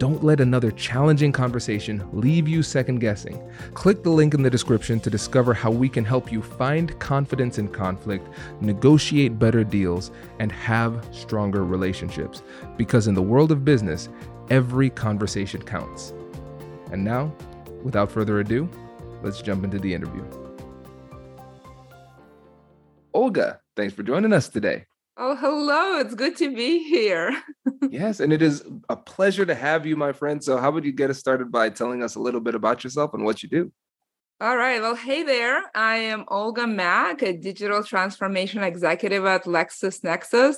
Don't let another challenging conversation leave you second guessing. Click the link in the description to discover how we can help you find confidence in conflict, negotiate better deals, and have stronger relationships. Because in the world of business, every conversation counts. And now, without further ado, let's jump into the interview. Olga, thanks for joining us today. Oh, hello. It's good to be here. yes, and it is a pleasure to have you, my friend. So, how would you get us started by telling us a little bit about yourself and what you do? All right. Well, hey there. I am Olga Mack, a digital transformation executive at LexisNexis.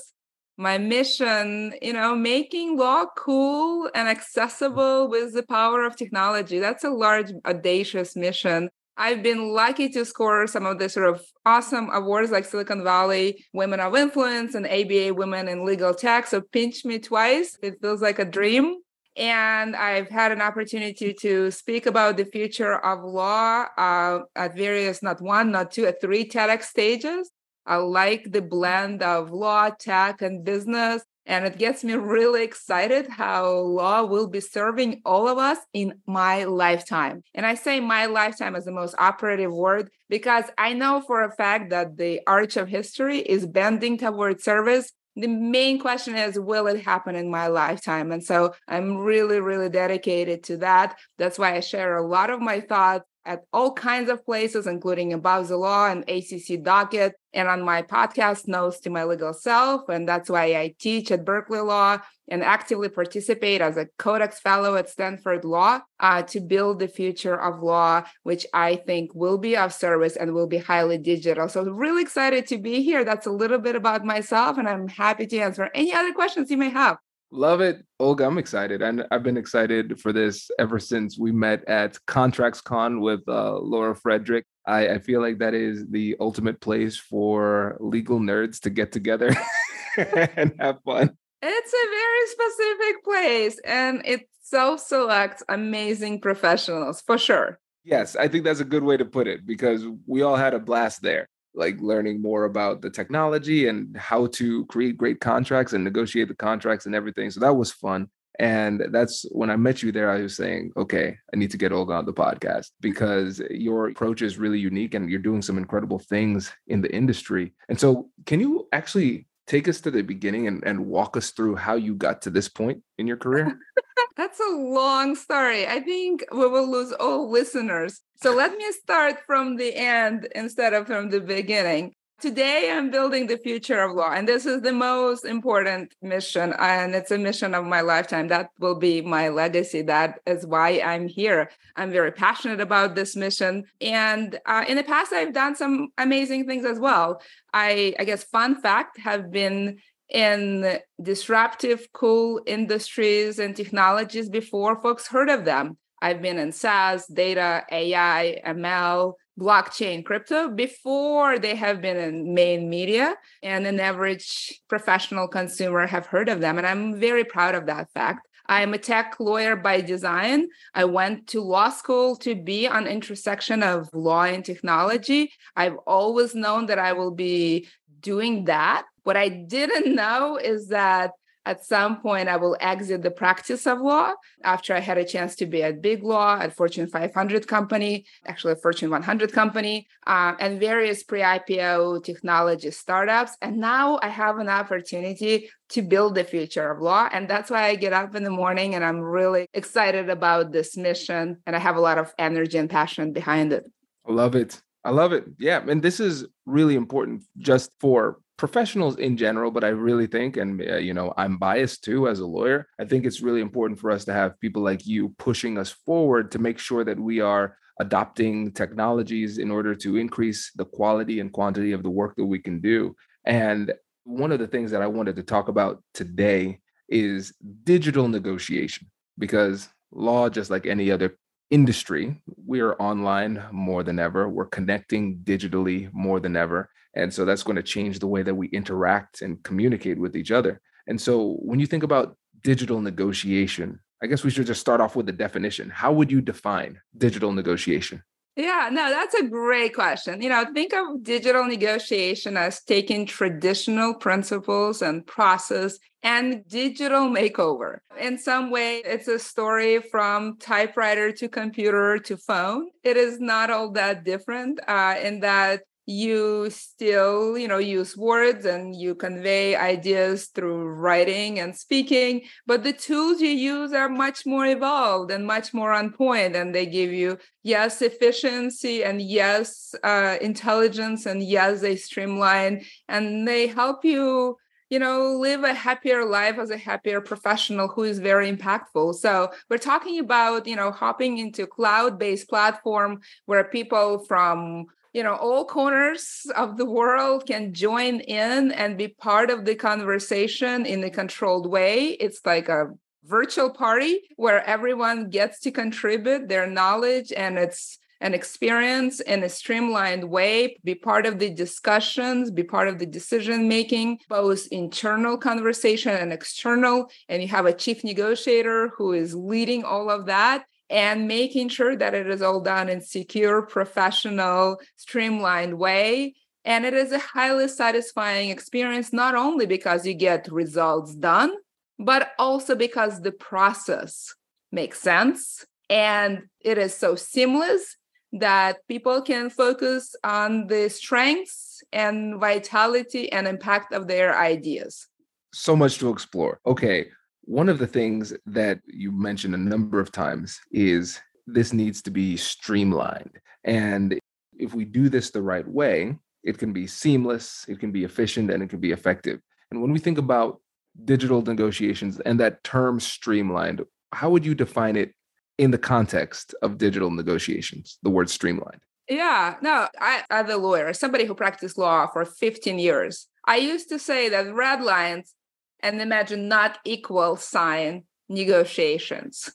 My mission, you know, making law cool and accessible with the power of technology. That's a large, audacious mission I've been lucky to score some of the sort of awesome awards like Silicon Valley Women of Influence and ABA Women in Legal Tech. So pinch me twice. It feels like a dream. And I've had an opportunity to speak about the future of law uh, at various, not one, not two, at three TEDx stages. I like the blend of law, tech, and business. And it gets me really excited how law will be serving all of us in my lifetime. And I say my lifetime as the most operative word because I know for a fact that the arch of history is bending towards service. The main question is, will it happen in my lifetime? And so I'm really, really dedicated to that. That's why I share a lot of my thoughts at all kinds of places, including Above the Law and ACC Docket, and on my podcast, Notes to My Legal Self. And that's why I teach at Berkeley Law and actively participate as a Codex Fellow at Stanford Law uh, to build the future of law, which I think will be of service and will be highly digital. So, really excited to be here. That's a little bit about myself, and I'm happy to answer any other questions you may have. Love it. Olga, I'm excited. And I've been excited for this ever since we met at Contracts Con with uh, Laura Frederick. I, I, feel like that is the ultimate place for legal nerds to get together and have fun. It's a very specific place and it self selects amazing professionals for sure. Yes, I think that's a good way to put it because we all had a blast there like learning more about the technology and how to create great contracts and negotiate the contracts and everything. So that was fun. And that's when I met you there, I was saying, okay, I need to get Olga on the podcast because your approach is really unique and you're doing some incredible things in the industry. And so, can you actually take us to the beginning and, and walk us through how you got to this point in your career? That's a long story. I think we will lose all listeners. So let me start from the end instead of from the beginning. Today, I'm building the future of law, and this is the most important mission, and it's a mission of my lifetime. That will be my legacy. That is why I'm here. I'm very passionate about this mission. And uh, in the past, I've done some amazing things as well. I, I guess, fun fact, have been in disruptive, cool industries and technologies before folks heard of them. I've been in SaaS, data, AI, ML, blockchain, crypto before they have been in main media and an average professional consumer have heard of them. And I'm very proud of that fact. I'm a tech lawyer by design. I went to law school to be on intersection of law and technology. I've always known that I will be doing that. What I didn't know is that at some point i will exit the practice of law after i had a chance to be at big law at fortune 500 company actually a fortune 100 company uh, and various pre-ipo technology startups. And now i have an opportunity to build the future of law. And that's why i get up in the morning and i'm really excited about this mission. And i have a lot of energy and passion behind it. I love it. I love it. Yeah. And this is really important just for professionals in general, but I really think, and uh, you know, I'm biased too as a lawyer. I think it's really important for us to have people like you pushing us forward to make sure that we are adopting technologies in order to increase the quality and quantity of the work that we can do. And one of the things that I wanted to talk about today is digital negotiation because law just like any other industry we are online more than ever we're connecting digitally more than ever and so that's going to change the way that we interact and communicate with each other. And so when you think about digital negotiation, I guess we should just start off with the definition. How would you define digital negotiation? Yeah, no, that's a great question. You know, think of digital negotiation as taking traditional principles and process and digital makeover. In some way, it's a story from typewriter to computer to phone. It is not all that different uh, in that you still you know use words and you convey ideas through writing and speaking but the tools you use are much more evolved and much more on point and they give you yes efficiency and yes uh, intelligence and yes they streamline and they help you you know live a happier life as a happier professional who is very impactful. So we're talking about you know hopping into cloud based platform where people from you know all corners of the world can join in and be part of the conversation in a controlled way it's like a virtual party where everyone gets to contribute their knowledge and it's an experience in a streamlined way, be part of the discussions, be part of the decision making, both internal conversation and external. And you have a chief negotiator who is leading all of that and making sure that it is all done in secure, professional, streamlined way. And it is a highly satisfying experience, not only because you get results done, but also because the process makes sense and it is so seamless that people can focus on the strengths and vitality and impact of their ideas. So much to explore. Okay, one of the things that you mentioned a number of times is this needs to be streamlined. And if we do this the right way, it can be seamless, it can be efficient, and it can be effective. And when we think about digital negotiations and that term streamlined, how would you define it in the context of digital negotiations, the word streamlined? Yeah, no, I, as a lawyer, somebody who practiced law for 15 years, I used to say that red lines and imagine not equal sign negotiations.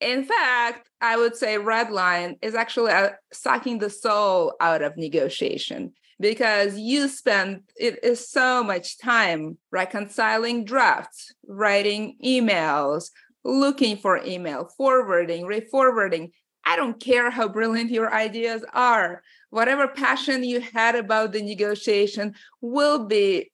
In fact, I would say red line is actually uh, sucking the soul out of negotiation because you spend it is so much time reconciling drafts, writing emails, looking for email, forwarding, re-forwarding. I don't care how brilliant your ideas are. Whatever passion you had about the negotiation will be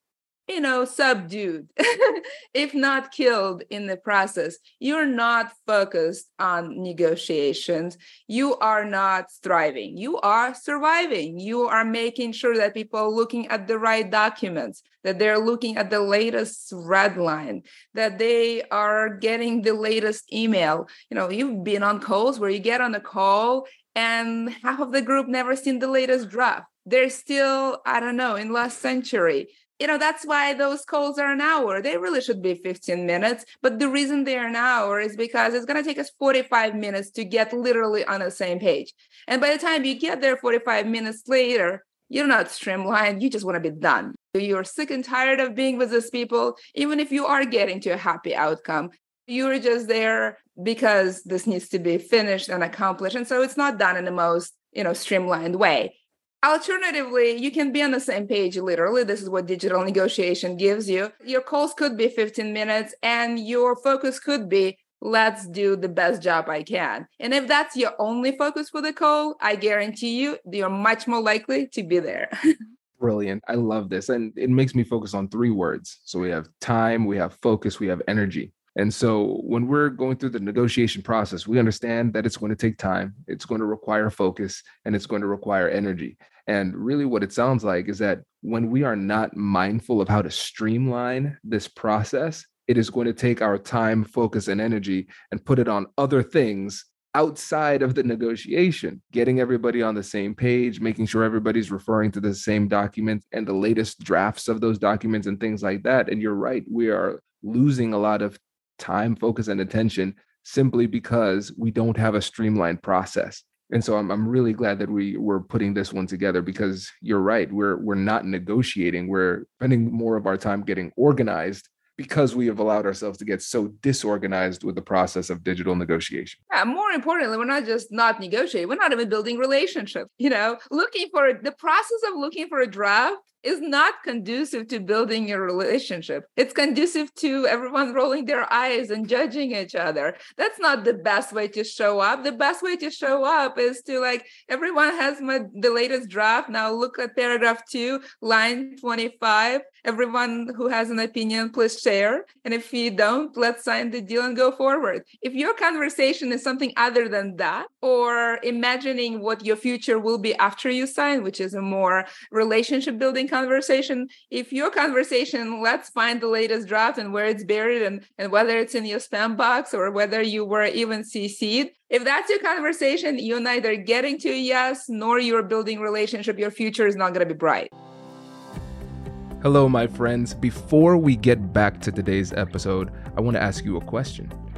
you know, subdued, if not killed in the process. You're not focused on negotiations. You are not thriving. You are surviving. You are making sure that people are looking at the right documents, that they're looking at the latest red line, that they are getting the latest email. You know, you've been on calls where you get on a call and half of the group never seen the latest draft. They're still, I don't know, in last century you know that's why those calls are an hour. They really should be 15 minutes. But the reason they're an hour is because it's going to take us 45 minutes to get literally on the same page. And by the time you get there 45 minutes later you're not streamlined. You just want to be done. You're sick and tired of being with these people. Even if you are getting to a happy outcome you're just there because this needs to be finished and accomplished. And so it's not done in the most you know streamlined way Alternatively, you can be on the same page literally. This is what digital negotiation gives you. Your calls could be 15 minutes and your focus could be let's do the best job I can. And if that's your only focus for the call, I guarantee you, you're much more likely to be there. Brilliant. I love this. And it makes me focus on three words. So we have time, we have focus, we have energy. And so when we're going through the negotiation process, we understand that it's going to take time, it's going to require focus, and it's going to require energy. And really, what it sounds like is that when we are not mindful of how to streamline this process, it is going to take our time, focus, and energy and put it on other things outside of the negotiation, getting everybody on the same page, making sure everybody's referring to the same documents and the latest drafts of those documents and things like that. And you're right, we are losing a lot of time, focus, and attention simply because we don't have a streamlined process. And so I'm, I'm really glad that we were putting this one together because you're right. We're we're not negotiating. We're spending more of our time getting organized because we have allowed ourselves to get so disorganized with the process of digital negotiation. Yeah, more importantly, we're not just not negotiating, we're not even building relationships. You know, looking for the process of looking for a draft is not conducive to building your relationship. It's conducive to everyone rolling their eyes and judging each other. That's not the best way to show up. The best way to show up is to like everyone has my the latest draft. Now look at paragraph 2, line 25. Everyone who has an opinion please share. And if you don't, let's sign the deal and go forward. If your conversation is something other than that or imagining what your future will be after you sign, which is a more relationship building conversation if your conversation let's find the latest draft and where it's buried and, and whether it's in your spam box or whether you were even cc'd if that's your conversation you're neither getting to a yes nor you're building relationship your future is not going to be bright. Hello my friends. Before we get back to today's episode i want to ask you a question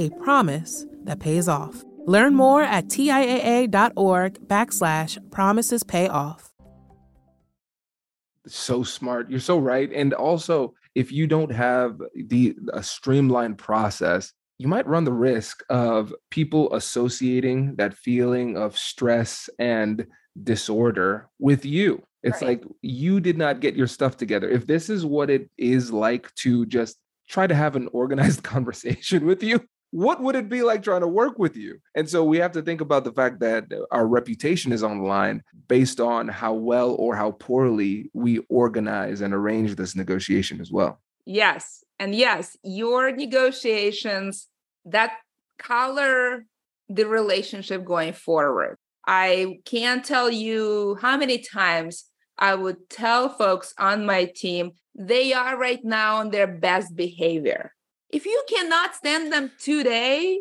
a promise that pays off. Learn more at TIAA.org backslash promises pay off. So smart. You're so right. And also, if you don't have the a streamlined process, you might run the risk of people associating that feeling of stress and disorder with you. It's right. like you did not get your stuff together. If this is what it is like to just try to have an organized conversation with you, what would it be like trying to work with you? And so we have to think about the fact that our reputation is on the line based on how well or how poorly we organize and arrange this negotiation as well. Yes. And yes, your negotiations that color the relationship going forward. I can't tell you how many times I would tell folks on my team they are right now on their best behavior if you cannot stand them today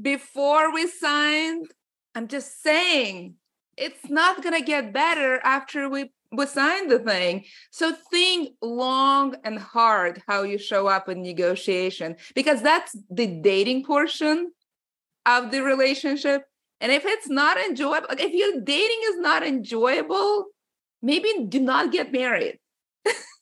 before we signed, I'm just saying it's not going to get better after we we sign the thing. So think long and hard how you show up in negotiation because that's the dating portion of the relationship. And if it's not enjoyable, like if your dating is not enjoyable, maybe do not get married.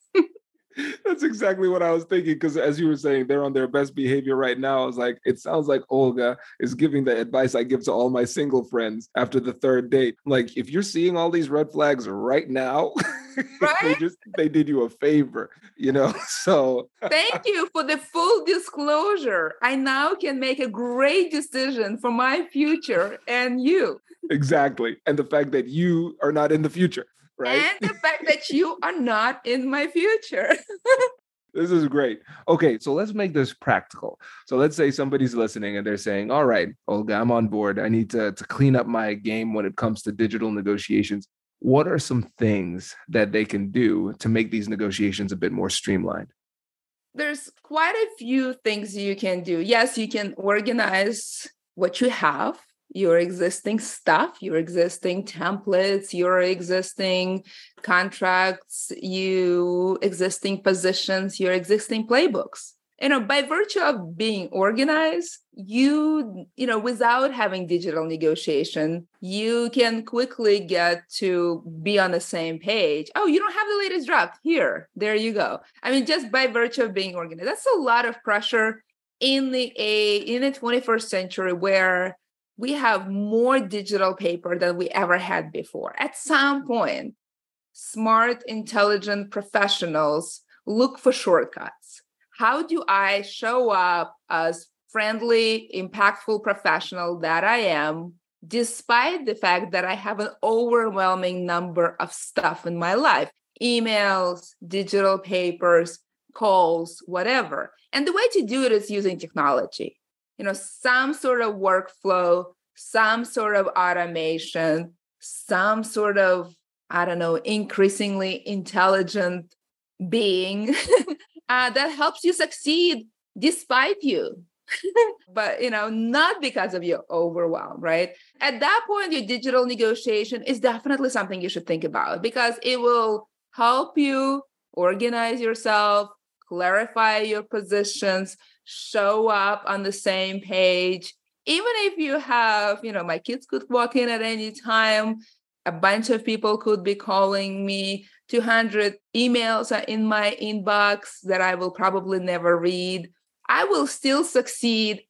That's exactly what I was thinking. Because as you were saying, they're on their best behavior right now. I was like, it sounds like Olga is giving the advice I give to all my single friends after the third date. like, if you're seeing all these red flags right now, right? they just they did you a favor, you know. So thank you for the full disclosure. I now can make a great decision for my future and you. Exactly. And the fact that you are not in the future right? And the fact that you are not in my future. this is great. Okay, so let's make this practical. So let's say somebody's listening and they're saying, "All right, Olga, I'm on board. I need to to clean up my game when it comes to digital negotiations." What are some things that they can do to make these negotiations a bit more streamlined? There's quite a few things you can do. Yes, you can organize what you have your existing stuff, your existing templates, your existing contracts, you existing positions, your existing playbooks. You know, by virtue of being organized, you, you know, without having digital negotiation, you can quickly get to be on the same page. Oh, you don't have the latest draft. Here, there you go. I mean, just by virtue of being organized, that's a lot of pressure in the a in the 21st century where we have more digital paper than we ever had before. At some point, smart, intelligent professionals look for shortcuts. How do I show up as friendly, impactful professional that I am, despite the fact that I have an overwhelming number of stuff in my life emails, digital papers, calls, whatever. And the way to do it is using technology you know some sort of workflow some sort of automation some sort of i don't know increasingly intelligent being uh, that helps you succeed despite you. But you know not because of your overwhelm right? At that point your digital negotiation is definitely something you should think about because it will help you organize yourself clarify your positions show up on the same page. Even if you have you know my kids could walk in at any time a bunch of people could be calling me 200 emails are in my inbox that i will probably never read. I will still succeed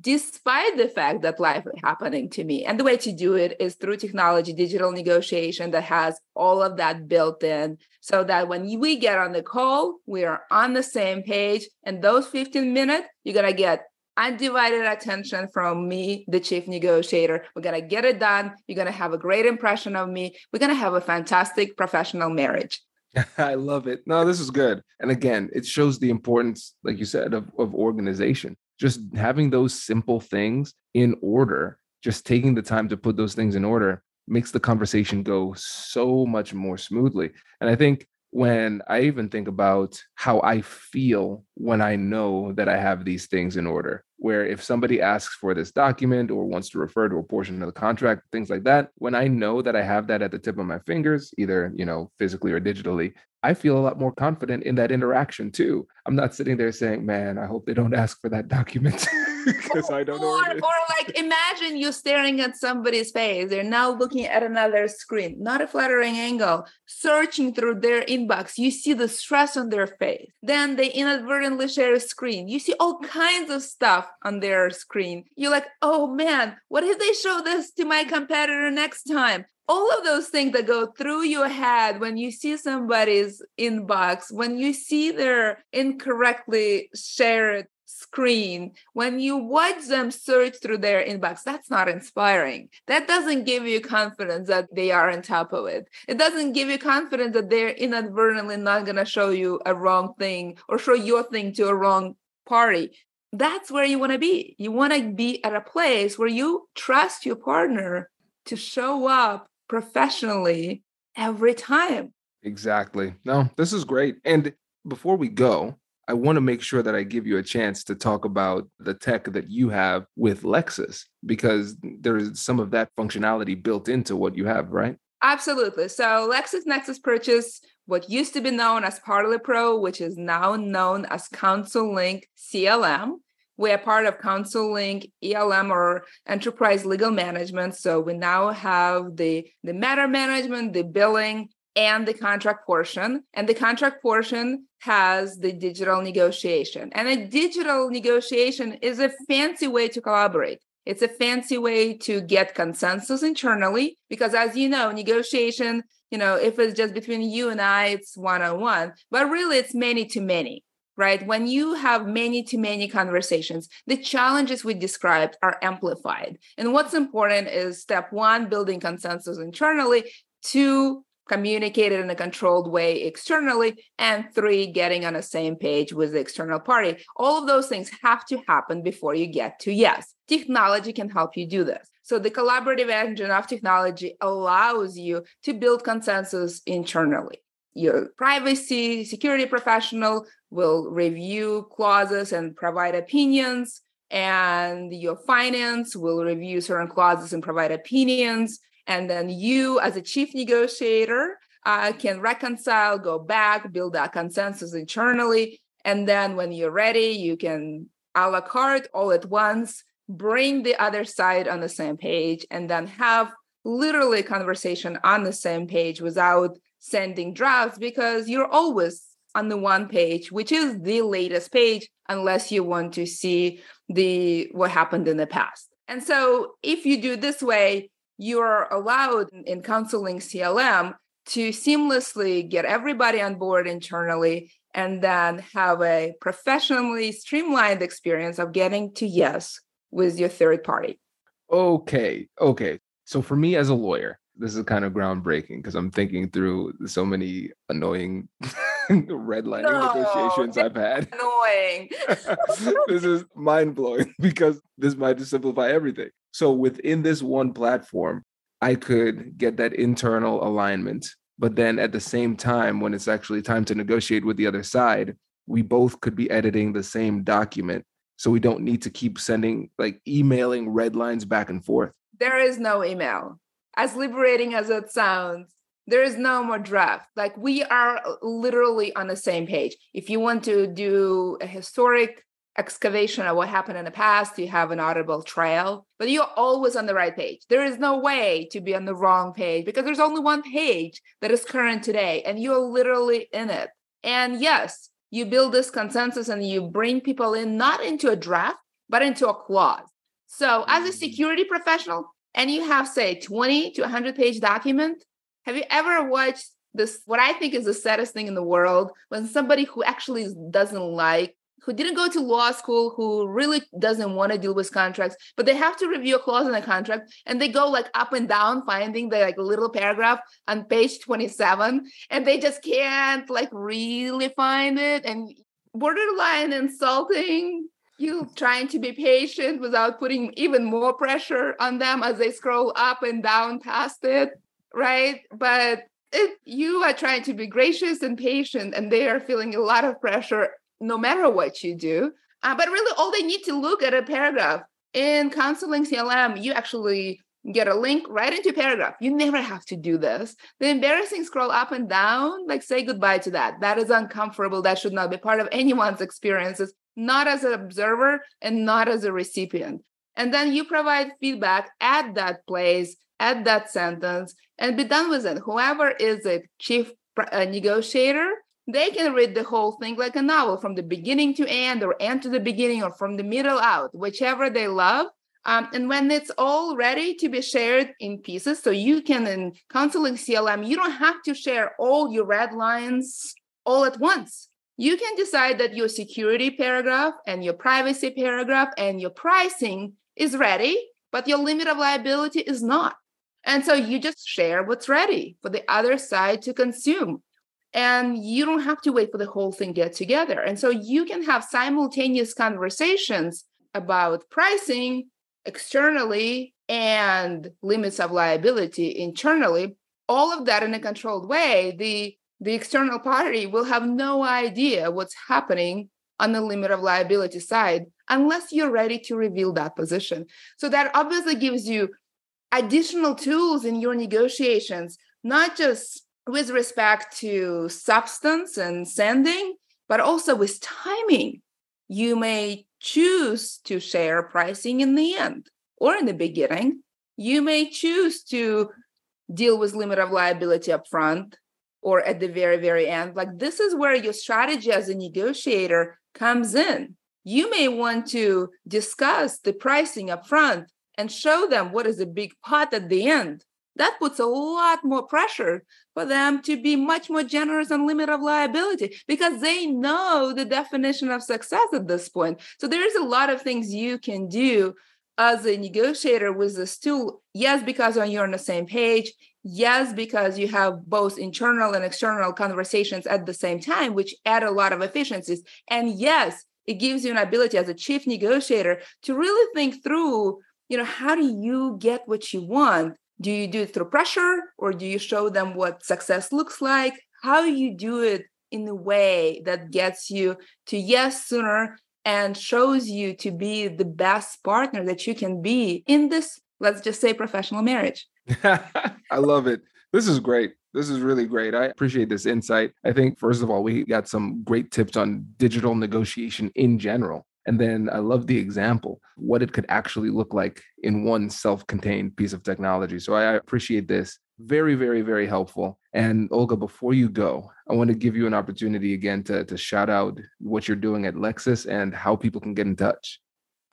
despite the fact that life is happening to me. And the way to do it is through technology digital negotiation that has all of that built in so that when we get on the call we are on the same page. And those 15 minutes you're going to get undivided attention from me the chief negotiator. We're going to get it done. You're going to have a great impression of me. We're going to have a fantastic professional marriage. I love it. No, this is good. And again, it shows the importance, like you said, of, of organization just having those simple things in order, just taking the time to put those things in order makes the conversation go so much more smoothly. And I think when I even think about how I feel when I know that I have these things in order, where if somebody asks for this document or wants to refer to a portion of the contract, things like that, when I know that I have that at the tip of my fingers, either, you know, physically or digitally, I feel a lot more confident in that interaction too. I'm not sitting there saying, man, I hope they don't ask for that document because oh, I don't or, know. Or like imagine you staring at somebody's face. They're now looking at another screen, not a flattering angle, searching through their inbox. You see the stress on their face. Then they inadvertently share a screen. You see all kinds of stuff on their screen. You're like, oh man, what if they show this to my competitor next time? all of those things that go through your head when you see somebody's inbox, when you see their incorrectly shared screen, when you watch them search through their inbox, that's not inspiring. That doesn't give you confidence that they are on top of it. It doesn't give you confidence that they're inadvertently not going to show you a wrong thing or show your thing to a wrong party. That's where you want to be. You want to be at a place where you trust your partner to show up professionally every time. Exactly. No, this is great. And before we go, I want to make sure that I give you a chance to talk about the tech that you have with Lexis because there's some of that functionality built into what you have, right? Absolutely. So LexisNexis purchased what used to be known as Parley Pro, which is now known as CounselLink CLM. We are part of CounselLink ELM or Enterprise Legal Management. So we now have the, the matter management, the billing, and the contract portion. And the contract portion has the digital negotiation. And a digital negotiation is a fancy way to collaborate. It's a fancy way to get consensus internally because, as you know, negotiation, you know, if it's just between you and I, it's one on one, but really it's many to many right? When you have many to many conversations, the challenges we described are amplified. And what's important is step one, building consensus internally, two, communicated in a controlled way externally, and three, getting on the same page with the external party. All of those things have to happen before you get to yes. Technology can help you do this. So the collaborative engine of technology allows you to build consensus internally. Your privacy security professional will review clauses and provide opinions and your finance will review certain clauses and provide opinions and then you, as a chief negotiator, uh, can reconcile, go back, build that consensus internally. And then when you're ready, you can a la carte all at once, bring the other side on the same page, and then have literally conversation on the same page without sending drafts because you're always on the one page which is the latest page unless you want to see the what happened in the past and so if you do this way you're allowed in CounselLink CLM to seamlessly get everybody on board internally and then have a professionally streamlined experience of getting to yes with your third party. Okay. Okay. So for me as a lawyer, this is kind of groundbreaking because I'm thinking through so many annoying redlining no, negotiations I've had. Annoying. this is mind blowing because this might just simplify everything. So within this one platform, I could get that internal alignment. But then at the same time, when it's actually time to negotiate with the other side, we both could be editing the same document. So we don't need to keep sending like emailing red lines back and forth. There is no email. As liberating as it sounds, there is no more draft. Like we are literally on the same page. If you want to do a historic excavation of what happened in the past, you have an audible trail, but you're always on the right page. There is no way to be on the wrong page because there's only one page that is current today, and you're literally in it. And yes, you build this consensus and you bring people in not into a draft, but into a clause. So, as a mm. security professional, and you have, say, 20 to 100 page document, have you ever watched this? What I think is the saddest thing in the world when somebody who actually doesn't like who didn't go to law school, who really doesn't want to deal with contracts, but they have to review a clause in a contract and they go like up and down finding the like little paragraph on page 27 and they just can't like really find it and borderline insulting. You trying to be patient without putting even more pressure on them as they scroll up and down past it right? But you are trying to be gracious and patient and they are feeling a lot of pressure no matter what you do. Uh, but really, all they need to look at a paragraph in CounselLink CLM, you actually get a link right into paragraph. You never have to do this. The embarrassing scroll up and down, like say goodbye to that. That is uncomfortable. That should not be part of anyone's experiences, not as an observer and not as a recipient. And then you provide feedback at that place, at that sentence, and be done with it. Whoever is a chief uh, negotiator they can read the whole thing like a novel from the beginning to end or end to the beginning or from the middle out whichever they love. Um, and when it's all ready to be shared in pieces so you can in CounselLink clm you don't have to share all your red lines all at once. You can decide that your security paragraph and your privacy paragraph and your pricing is ready but your limit of liability is not. And so you just share what's ready for the other side to consume and you don't have to wait for the whole thing get together. And so you can have simultaneous conversations about pricing externally and limits of liability internally all of that in a controlled way. The the external party will have no idea what's happening on the limit of liability side unless you're ready to reveal that position. So that obviously gives you additional tools in your negotiations not just with respect to substance and sending, but also with timing. You may choose to share pricing in the end or in the beginning. You may choose to deal with limit of liability up front or at the very, very end. Like this is where your strategy as a negotiator comes in. You may want to discuss the pricing up front and show them what is a big pot at the end that puts a lot more pressure for them to be much more generous on limit of liability because they know the definition of success at this point. So there is a lot of things you can do as a negotiator with this tool, yes, because you're on the same page, yes, because you have both internal and external conversations at the same time, which add a lot of efficiencies. And yes, it gives you an ability as a chief negotiator to really think through, you know, how do you get what you want? Do you do it through pressure or do you show them what success looks like? How you do it in a way that gets you to yes sooner and shows you to be the best partner that you can be in this, let's just say, professional marriage. I love it. This is great. This is really great. I appreciate this insight. I think, first of all, we got some great tips on digital negotiation in general. And then I love the example, what it could actually look like in one self contained piece of technology. So I appreciate this. Very, very, very helpful. And Olga, before you go, I want to give you an opportunity again to, to shout out what you're doing at Lexis and how people can get in touch.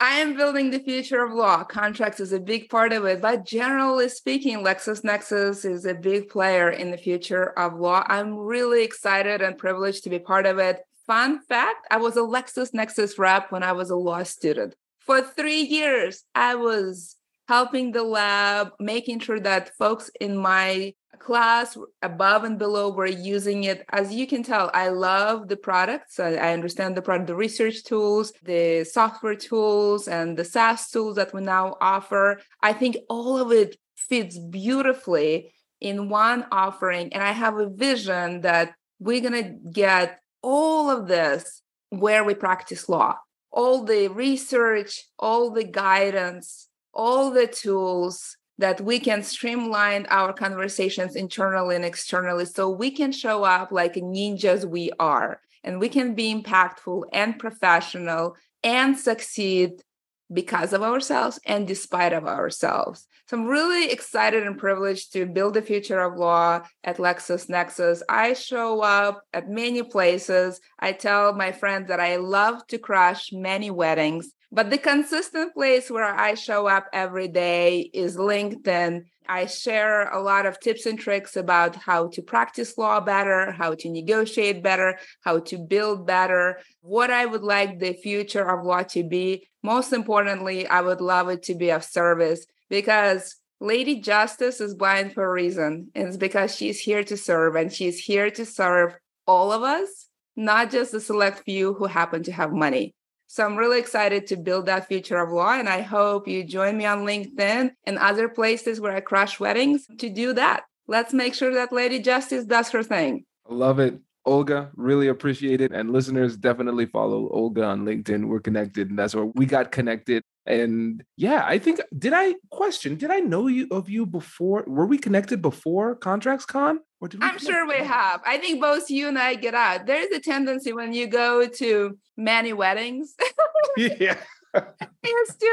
I am building the future of law. Contracts is a big part of it, but generally speaking, LexisNexis is a big player in the future of law. I'm really excited and privileged to be part of it. Fun fact I was a LexisNexis rep when I was a law student. For three years, I was helping the lab, making sure that folks in my class above and below were using it. As you can tell, I love the products. I, I understand the product, the research tools, the software tools, and the SaaS tools that we now offer. I think all of it fits beautifully in one offering. And I have a vision that we're going to get all of this where we practice law, all the research, all the guidance, all the tools that we can streamline our conversations internally and externally so we can show up like ninjas we are. And we can be impactful and professional and succeed because of ourselves and despite of ourselves. So I'm really excited and privileged to build the future of law at LexisNexis. I show up at many places. I tell my friends that I love to crash many weddings. But the consistent place where I show up every day is LinkedIn. I share a lot of tips and tricks about how to practice law better, how to negotiate better, how to build better, what I would like the future of law to be. Most importantly, I would love it to be of service because Lady Justice is blind for a reason. And It's because she's here to serve and she's here to serve all of us, not just the select few who happen to have money. So I'm really excited to build that future of law. And I hope you join me on LinkedIn and other places where I crash weddings to do that. Let's make sure that Lady Justice does her thing. Love it. Olga, really appreciate it. And listeners, definitely follow Olga on LinkedIn. We're connected, and that's where we got connected. And yeah, I think did I question? Did I know you of you before? Were we connected before Contracts Con? Or did we I'm sure we have. I think both you and I get out. There's a tendency when you go to many weddings. yeah. is to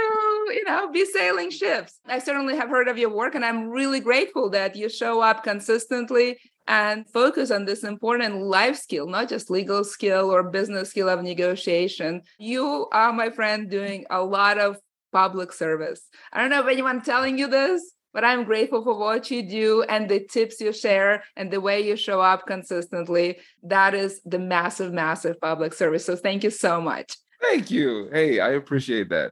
you know be sailing ships i certainly have heard of your work and i'm really grateful that you show up consistently and focus on this important life skill, not just legal skill or business skill of negotiation. You are, my friend, doing a lot of public service. I don't know if anyone telling you this, but I'm grateful for what you do and the tips you share and the way you show up consistently. That is the massive, massive public service. So thank you so much. Thank you. Hey, I appreciate that.